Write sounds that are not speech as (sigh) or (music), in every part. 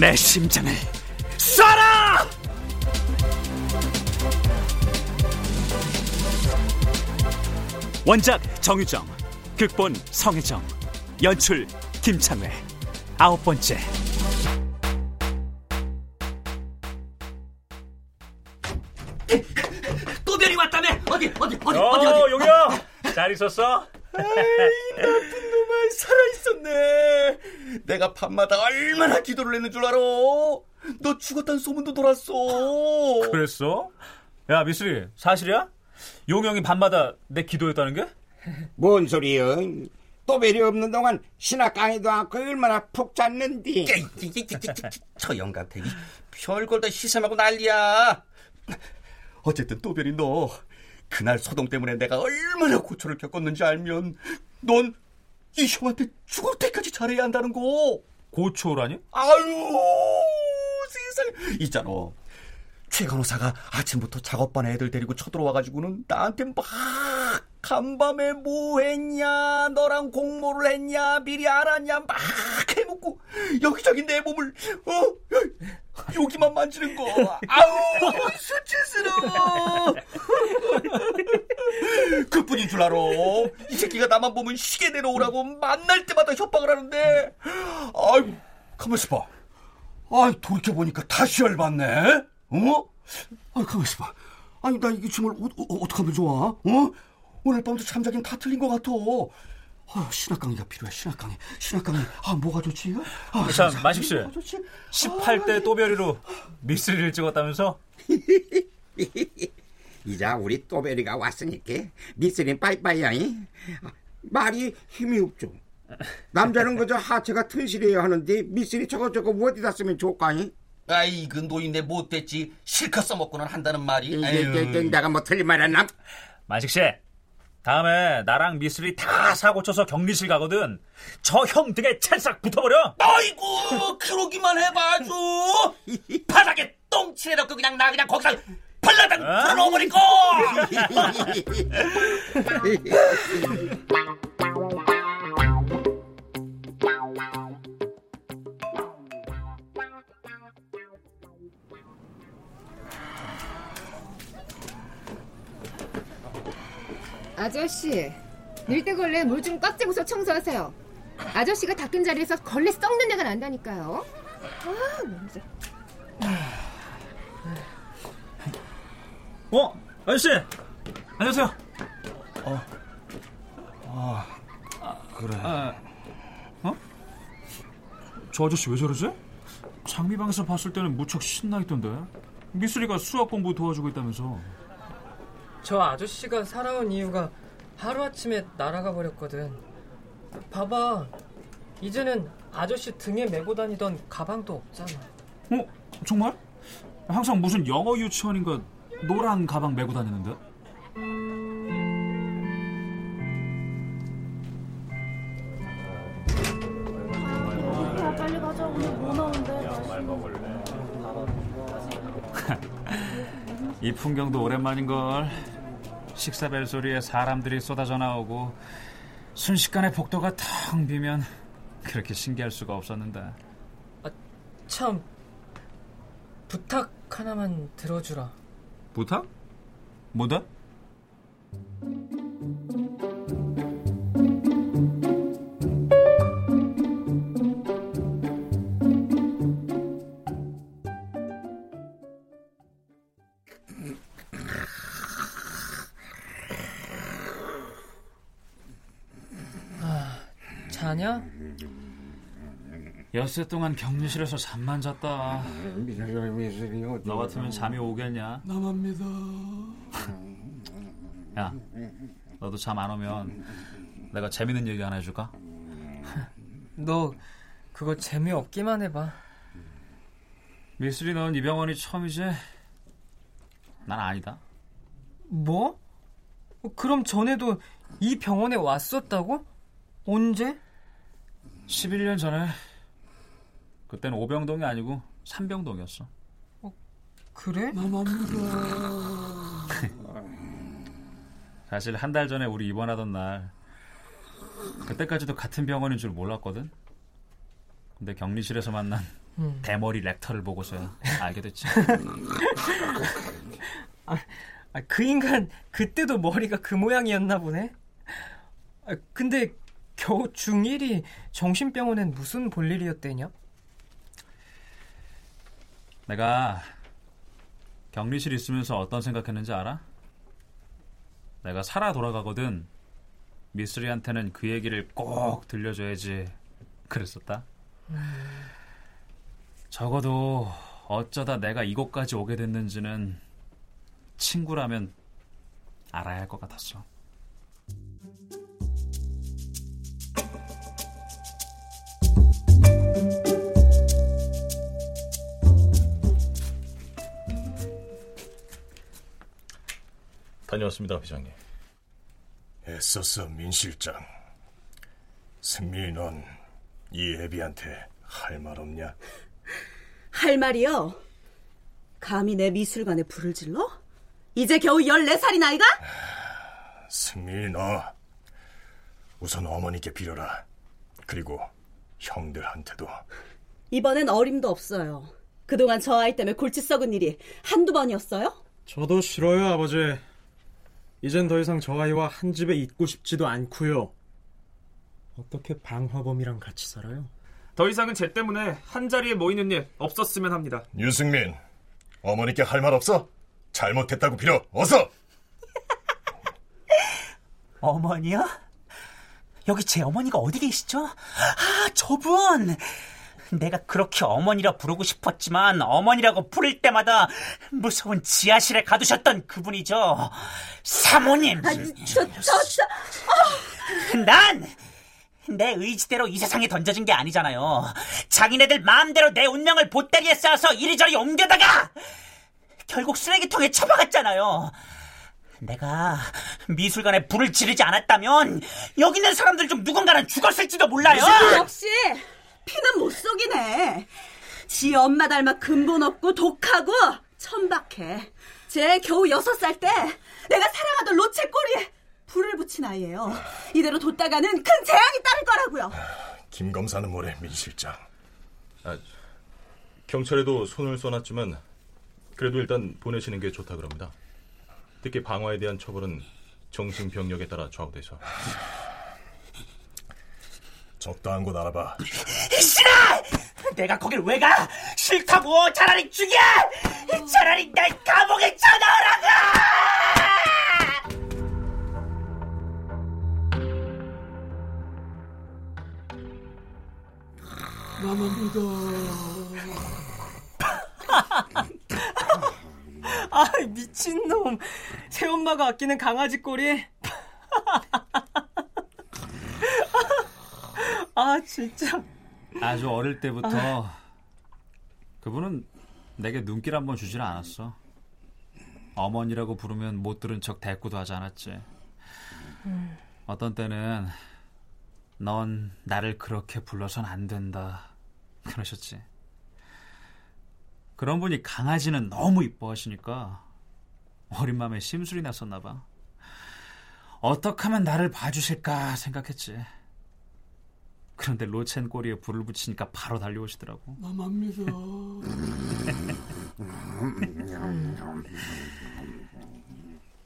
내 심장을 쏴라! 원작 정유정, 극본 성혜정, 연출 김창회, 아홉 번째. 또별이 왔다며 어디 어디 어디 어, 어디 어디 용영, 잘 있었어? 놈아 살아 있었네 내가 밤마다 얼마나 기도를 했는 줄 알아 너 죽었다는 소문도 돌았어 (laughs) 그랬어? 야 미수리, 사실이야? 용영이 밤마다 내 기도했다는 게? (laughs) 뭔 소리여? 또배리 없는 동안 신학 강의도 않고 얼마나 푹 잤는디. 저 영감탱이 별걸 다 희생하고 난리야 어쨌든 또별이 너 그날 소동 때문에 내가 얼마나 고초를 겪었는지 알면 넌 이 형한테 죽을 때까지 잘해야 한다는 거. 고초라니? 아유 세상에. 있잖아. 최 간호사가 아침부터 작업반 애들 데리고 쳐들어와가지고는 나한테 막 간밤에 뭐 했냐 너랑 공모를 했냐 미리 알았냐 막 해놓고 여기저기 내 몸을 어 여기만 만지는 거 아우 수치스러워 그뿐인 줄 알아 이 새끼가 나만 보면 시계 내려오라고 만날 때마다 협박을 하는데 아유 가만있어 봐 아, 돌이켜보니까 다시 열받네. 어? 아, 가만있어 봐. 아니, 나 이게 정말 어, 어, 떻게 하면 좋아? 어? 오늘 밤도 잠자긴 다 틀린 것 같아. 아, 신학 강의가 필요해, 신학 강의. 신학 강의. 아, 뭐가 좋지? 아, 참, 세상에, 만식 씨. 뭐가 좋지? 18대 또별이로 미스리를 찍었다면서? (laughs) 이자 우리 또배리가 왔으니까 미스린 빠이빠이야이. 말이 힘이 없죠. 남자는 그저 하체가 튼실해야 하는데 미스리 저거 저거 어디다 쓰면 좋을까니? 아이, 그 노인네 못됐지. 실컷 써먹고는 한다는 말이. 이게 내가 뭐 틀린 말 했나? 만식 씨, 다음에 나랑 미스리 다 사고 쳐서 격리실 가거든. 저 형 등에 찰싹 붙어버려. 아이고, 그러기만 해봐, 아주. (laughs) 바닥에 똥칠해놓고 그냥 나 그냥 거기다 발라당 풀어넣어버리 (laughs) (laughs) 아저씨, 밀대걸레 물 좀꽉 재고서 청소하세요. 아저씨가 닦은 자리에서 걸레 썩는 데가 난다니까요. 아, 먼저. 어, 아저씨, 안녕하세요. 그래. 어? 저 아저씨 왜 저러지? 장미방에서 봤을 때는 무척 신나 있던데. 미스리가 수학 공부 도와주고 있다면서. 저 아저씨가 살아온 이유가 하루아침에 날아가 버렸거든. 봐봐. 이제는 아저씨 등에 메고 다니던 가방도 없잖아. 어? 정말? 항상 무슨 영어 유치원인가 노란 가방 메고 다니는데? (laughs) 이 풍경도 오랜만인걸. 식사 벨 소리에 사람들이 쏟아져 나오고 순식간에 복도가 텅 비면 그렇게 신기할 수가 없었는데. 아, 참 부탁 하나만 들어주라. 부탁? 뭐다? 엿새 동안 격리실에서 잠만 잤다. 너 같으면 잠이 오겠냐? 나만 믿어. 야, 너도 잠 안 오면 내가 재밌는 얘기 하나 해줄까? 너 그거 재미없기만 해봐. 미술이 넌 이 병원이 처음이지? 난 아니다. 뭐? 어, 그럼 전에도 이 병원에 왔었다고? 언제? 11년 전에 그때는 오병동이 아니고 삼병동이었어. 그래? 나만 믿어. (laughs) 사실 한 달 전에 우리 입원하던 날 그때까지도 같은 병원인 줄 몰랐거든. 근데 격리실에서 만난 음. 대머리 렉터를 보고서야 알게 됐지. (laughs) 아, 아, 그 인간 그때도 머리가 그 모양이었나 보네. 아, 근데 겨우 중1이 정신병원엔 무슨 볼일이었대냐? 내가 격리실 있으면서 어떤 생각했는지 알아? 내가 살아 돌아가거든. 미쓰리한테는 그 얘기를 꼭 들려줘야지. 그랬었다. 적어도 어쩌다 내가 이곳까지 오게 됐는지는 친구라면 알아야 할 것 같았어. 다녀왔습니다, 회장님. 애썼어, 민 실장. 승민이 넌 이 애비한테 할 말 없냐? 할 말이요? 감히 내 미술관에 불을 질러? 이제 겨우 14살이 나이가? 승민이 너 우선 어머니께 빌어라. 그리고 형들한테도. 이번엔 어림도 없어요. 그동안 저 아이 때문에 골치 썩은 일이 한두 번이었어요? 저도 싫어요, 아버지. 이젠 더 이상 저 아이와 한 집에 있고 싶지도 않고요. 어떻게 방화범이랑 같이 살아요? 더 이상은 쟤 때문에 한 자리에 모이는 일 없었으면 합니다. 유승민, 어머니께 할 말 없어? 잘못했다고 빌어, 어서! (laughs) 어머니요? 여기 제 어머니가 어디 계시죠? 아, 저분! 내가 그렇게 어머니라 부르고 싶었지만 어머니라고 부를 때마다 무서운 지하실에 가두셨던 그분이죠. 사모님! 아, 저, 저, 저, 아. 난! 내 의지대로 이 세상에 던져진 게 아니잖아요. 자기네들 마음대로 내 운명을 보따리에 쌓아서 이리저리 옮겨다가 결국 쓰레기통에 처박았잖아요. 내가 미술관에 불을 지르지 않았다면 여기 있는 사람들 중 누군가는 죽었을지도 몰라요. 역시 피는 못 속이네. 지 엄마 닮아 근본 없고 독하고 천박해. 쟤 겨우 여섯 살 때 내가 사랑하던 로체 꼬리에 불을 붙인 아이예요. 이대로 뒀다가는 큰 재앙이 따를 거라고요. 김 검사는 뭐래, 민 실장? 아, 경찰에도 손을 써놨지만 그래도 일단 보내시는 게 좋다 그럽니다. 특히 방화에 대한 처벌은 정신병력에 따라 좌우돼서. 적당한 곳 알아봐. (laughs) 내가 거길 왜 가? 싫다고! 차라리 죽여! 차라리 날 감옥에 쳐넣으라고! 나만 믿어. (laughs) 아 미친놈 새엄마가 아끼는 강아지 꼬리 (laughs) 아 진짜 아주 어릴 때부터 그분은 내게 눈길 한번 주질 않았어. 어머니라고 부르면 못 들은 척 대꾸도 하지 않았지. 음. 어떤 때는 넌 나를 그렇게 불러선 안 된다 그러셨지. 그런 분이 강아지는 너무 이뻐하시니까 어린 마음에 심술이 났었나 봐. 어떻게 하면 나를 봐주실까 생각했지. 그런데 로첸 꼬리에 불을 붙이니까 바로 달려오시더라고. 나만 믿어.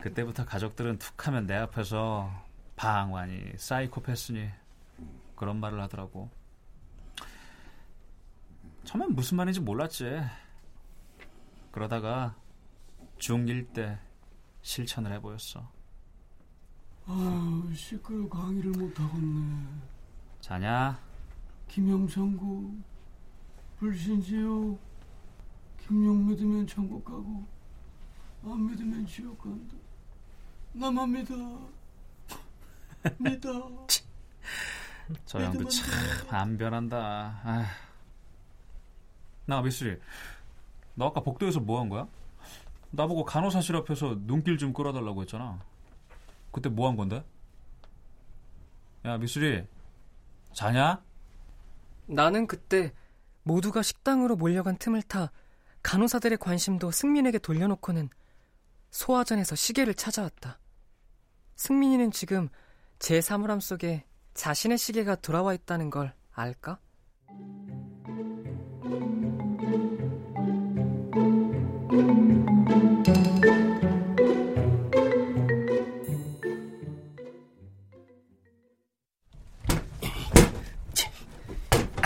그때부터 가족들은 툭하면 내 앞에서 방환이 사이코패스니 그런 말을 하더라고. 처음엔 무슨 말인지 몰랐지. 그러다가 중1 때 실천을 해보였어. 아, 시끄러 강의를 못하겠네. 자냐? 김영천구, 불신지요. 김용 믿으면 천국 가고, 안 믿으면 지옥 간다. 나만 믿어. (laughs) 믿어. 저 형도 참 안 변한다. 아휴. 나 미술이, 너 아까 복도에서 뭐 한 거야? 나보고 간호사실 앞에서 눈길 좀 끌어달라고 했잖아. 그때 뭐 한 건데? 야 미술이, 자냐? 나는 그때 모두가 식당으로 몰려간 틈을 타 간호사들의 관심도 승민에게 돌려놓고는 소화전에서 시계를 찾아왔다. 승민이는 지금 제 사물함 속에 자신의 시계가 돌아와 있다는 걸 알까?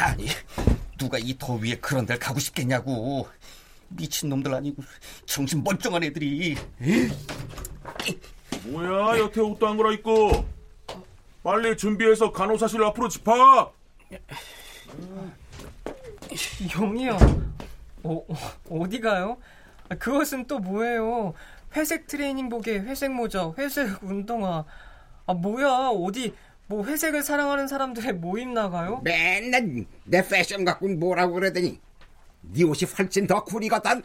아니, 누가 이 더위에 그런 데를 가고 싶겠냐고. 미친놈들 아니고 정신 멀쩡한 애들이. 뭐야 여태 옷도 안 갈아입고 빨리 준비해서 간호사실 앞으로 집합 용이요. 어, 어디 가요? 아, 그것은 또 뭐예요? 회색 트레이닝복에 회색 모자, 회색 운동화. 아 뭐야? 어디 뭐 회색을 사랑하는 사람들의 모임 나가요? 맨날 내 패션 갖고 뭐라고 그러더니 네 옷이 훨씬 더 쿨이거든.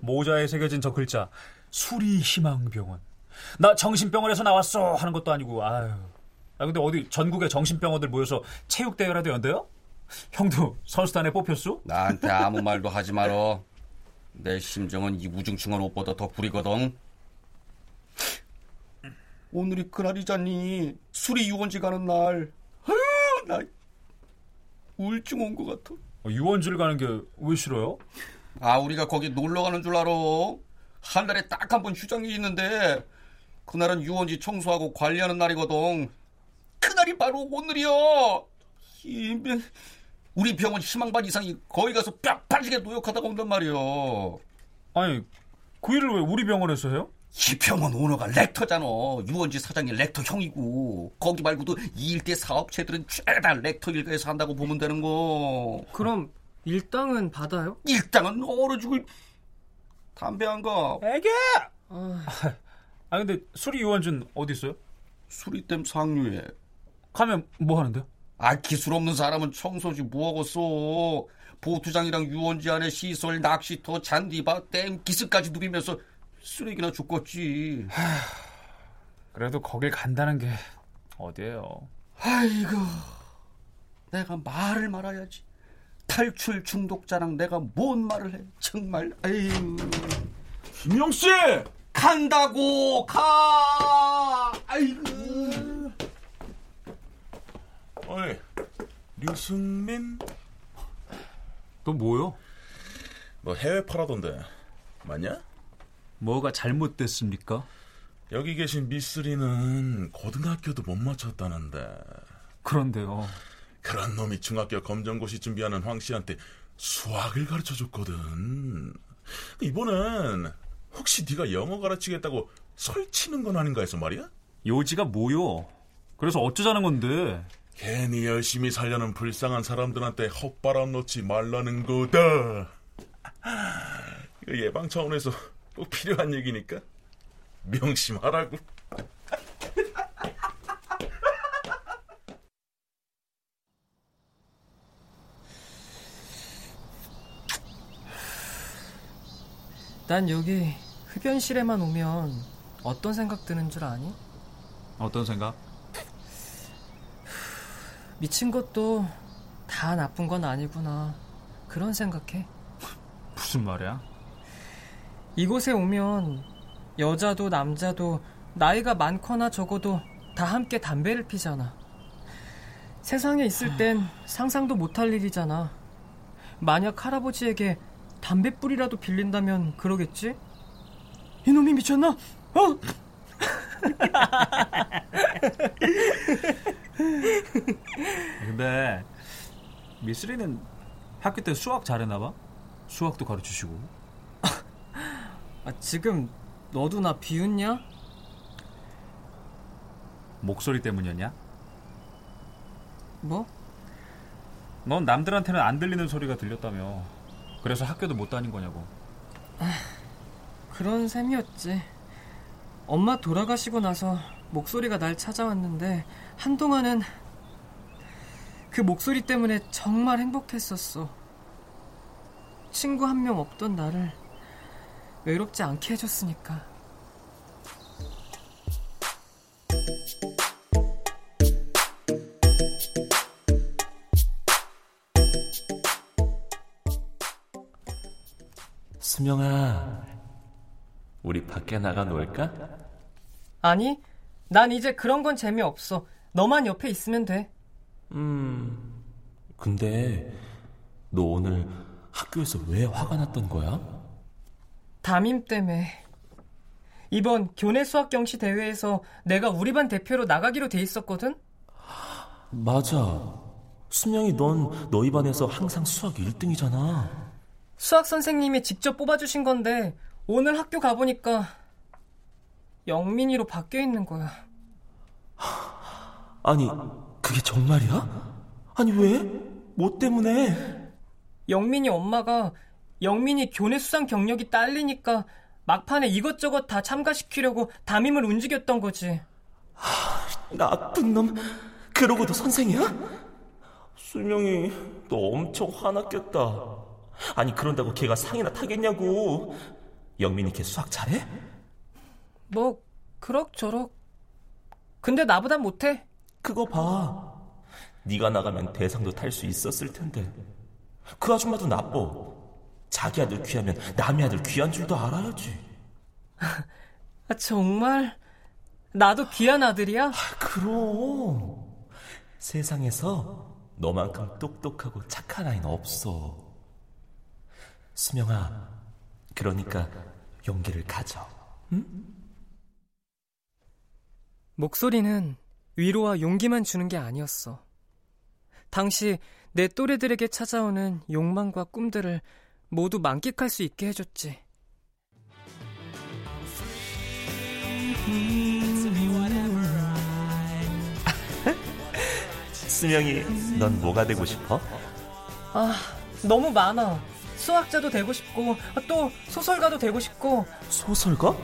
모자에 새겨진 저 글자 수리 희망병원. 나 정신병원에서 나왔어 하는 것도 아니고 아유. 아 근데 어디 전국의 정신병원들 모여서 체육 대회라도 연대요? 형도 선수단에 뽑혔어? 나한테 아무 말도 하지 말어. 내 심정은 이 우중충한 옷보다 더 구리거든. 오늘이 그날이잖니. 수리 유원지 가는 날. 아유, 나 우울증 온 것 같아. 유원지를 가는 게 왜 싫어요? 아, 우리가 거기 놀러 가는 줄 알아. 한 달에 딱 한 번 휴장이 있는데 그날은 유원지 청소하고 관리하는 날이거든. 그날이 바로 오늘이야. 이, 우리 병원 희망반 이상이 거기 가서 뼈 빠지게 노역하다가 온단 말이야. 아니, 그 일을 왜 우리 병원에서 해요? 이 병원 오너가 렉터잖아. 유원지 사장이 렉터 형이고 거기 말고도 이 일대 사업체들은 죄다 렉터 일가에서 한다고 보면 되는 거. 그럼 일당은 받아요? 일당은 얼어 죽을 담배 안 가. 애기! 아, 아 근데 수리 유원준 어디 있어요? 수리댐 상류에. 가면 뭐 하는데? 아 기술 없는 사람은 청소지 뭐하겠어. 보투장이랑 유원지 안에 시설, 낚시터, 잔디밭, 댐, 기습까지 누리면서 쓰레기나 죽겠지. 그래도 거길 간다는 게 어디예요? 아이고, 내가 말을 말아야지. 탈출 중독자랑 내가 뭔 말을 해? 정말, 아유. 김영 씨, 간다고 가. 아이고. 어이, 류승민? 너 뭐요? 너 해외 파라던데 맞냐? 뭐가 잘못됐습니까? 여기 계신 미쓰리는 고등학교도 못 마쳤다는데. 그런데요. 그런 놈이 중학교 검정고시 준비하는 황 씨한테 수학을 가르쳐 줬거든. 이번엔 혹시 네가 영어 가르치겠다고 설치는 건 아닌가 해서 말이야? 요지가 뭐요? 그래서 어쩌자는 건데? 괜히 열심히 살려는 불쌍한 사람들한테 헛바람 놓지 말라는 거다. 이거 예방 차원에서 꼭 필요한 얘기니까 명심하라고. (laughs) 난 여기 흡연실에만 오면 어떤 생각 드는 줄 아니? 어떤 생각? (sighs) 미친 것도 다 나쁜 건 아니구나. 그런 생각해. 무슨 말이야? 이곳에 오면 여자도 남자도 나이가 많거나 적어도 다 함께 담배를 피잖아. 세상에 있을 땐 상상도 못할 일이잖아. 만약 할아버지에게 담배뿌리라도 빌린다면 그러겠지? 이놈이 미쳤나? 어? (laughs) 근데 미스리는 학교 때 수학 잘했나 봐? 수학도 가르치시고. 아, 지금 너도 나 비웃냐? 목소리 때문이었냐? 뭐? 넌 남들한테는 안 들리는 소리가 들렸다며. 그래서 학교도 못 다닌 거냐고. 아, 그런 셈이었지. 엄마 돌아가시고 나서 목소리가 날 찾아왔는데 한동안은 그 목소리 때문에 정말 행복했었어. 친구 한 명 없던 나를 외롭지 않게 해줬으니까. 수명아, 우리 밖에 나가 놀까? 아니, 난 이제 그런 건 재미없어. 너만 옆에 있으면 돼. 음, 근데 너 오늘 학교에서 왜 화가 났던 거야? 담임 때문에. 이번 교내 수학 경시 대회에서 내가 우리 반 대표로 나가기로 돼 있었거든? 맞아. 수명이 넌 너희 반에서 항상 수학 1등이잖아. 수학 선생님이 직접 뽑아주신 건데 오늘 학교 가보니까 영민이로 바뀌어 있는 거야. 아니, 그게 정말이야? 아니, 왜? 뭐 때문에? 영민이 엄마가 영민이 교내 수상 경력이 딸리니까 막판에 이것저것 다 참가시키려고 담임을 움직였던 거지. 하, 나쁜 놈. 그러고도 선생이야? 수명이 너 엄청 화났겠다. 아니 그런다고 걔가 상이나 타겠냐고. 영민이 걔 수학 잘해? 뭐 그럭저럭. 근데 나보단 못해. 그거 봐. 네가 나가면 대상도 탈 수 있었을 텐데. 그 아줌마도 나빠. 자기 아들 귀하면 남의 아들 귀한 줄도 알아야지. 아, 정말? 나도 귀한 아들이야? 아, 그럼. 세상에서 너만큼 똑똑하고 착한 아이는 없어. 수명아, 그러니까 용기를 가져. 응? 목소리는 위로와 용기만 주는 게 아니었어. 당시 내 또래들에게 찾아오는 욕망과 꿈들을 모두 만끽할 수 있게 해줬지. (laughs) 수명이, 넌 뭐가 되고 싶어? 아, 너무 많아. 수학자도 되고 싶고, 또 소설가도 되고 싶고. 소설가?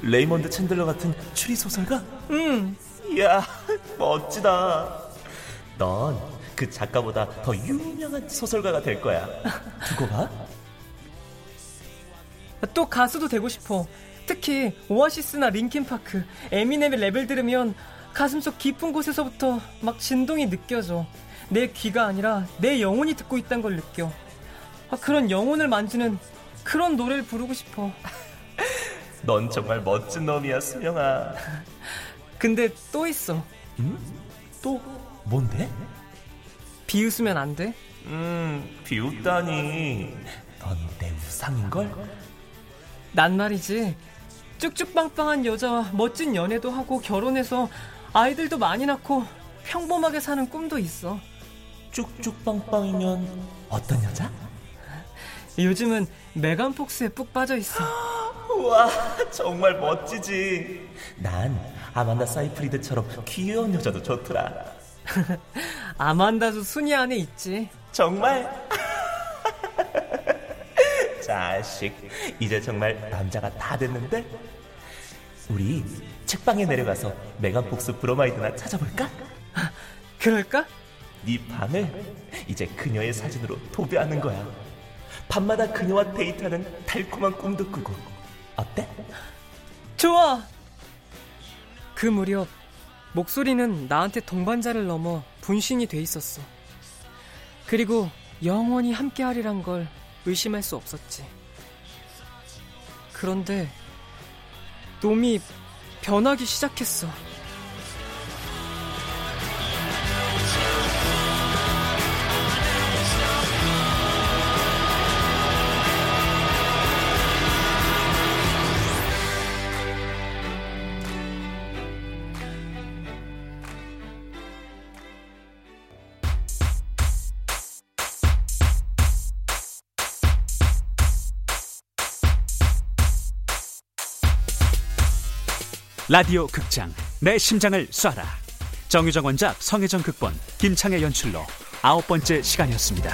레이먼드 챈들러 같은 추리 소설가? 응. 이야, 멋지다. 넌 그 작가보다 더 유명한 소설가가 될 거야. 두고 봐. 또 가수도 되고 싶어. 특히 오아시스나 링킨파크, 에미넴의 랩을 들으면 가슴속 깊은 곳에서부터 막 진동이 느껴져. 내 귀가 아니라 내 영혼이 듣고 있다는 걸 느껴. 아, 그런 영혼을 만지는 그런 노래를 부르고 싶어. (laughs) 넌 정말 멋진 놈이야, 수명아. 근데 또 있어. 응? 또 뭔데? 비웃으면 안 돼? 음, 비웃다니. 넌 내 우상인걸? 난 말이지. 쭉쭉빵빵한 여자와 멋진 연애도 하고 결혼해서 아이들도 많이 낳고 평범하게 사는 꿈도 있어. 쭉쭉빵빵이면 어떤 여자? 요즘은 메간 폭스에 푹 빠져 있어. (gasps) 와, 정말 멋지지. 난 아만다 사이프리드처럼 귀여운 여자도 좋더라. (laughs) 아만다도 순위 안에 있지. 정말? 자식, 이제 정말 남자가 다 됐는데? 우리 책방에 내려가서 메간 폭스 브로마이드나 찾아볼까? 그럴까? 네 방을 이제 그녀의 사진으로 도배하는 거야. 밤마다 그녀와 데이트하는 달콤한 꿈도 꾸고. 어때? 좋아! 그 무렵 목소리는 나한테 동반자를 넘어 분신이 돼 있었어. 그리고 영원히 함께하리란 걸 의심할 수 없었지. 그런데 놈이 변하기 시작했어. 라디오 극장 내 심장을 쏴라 정유정 원작 성혜정 극본 김창의 연출로 아홉 번째 시간이었습니다.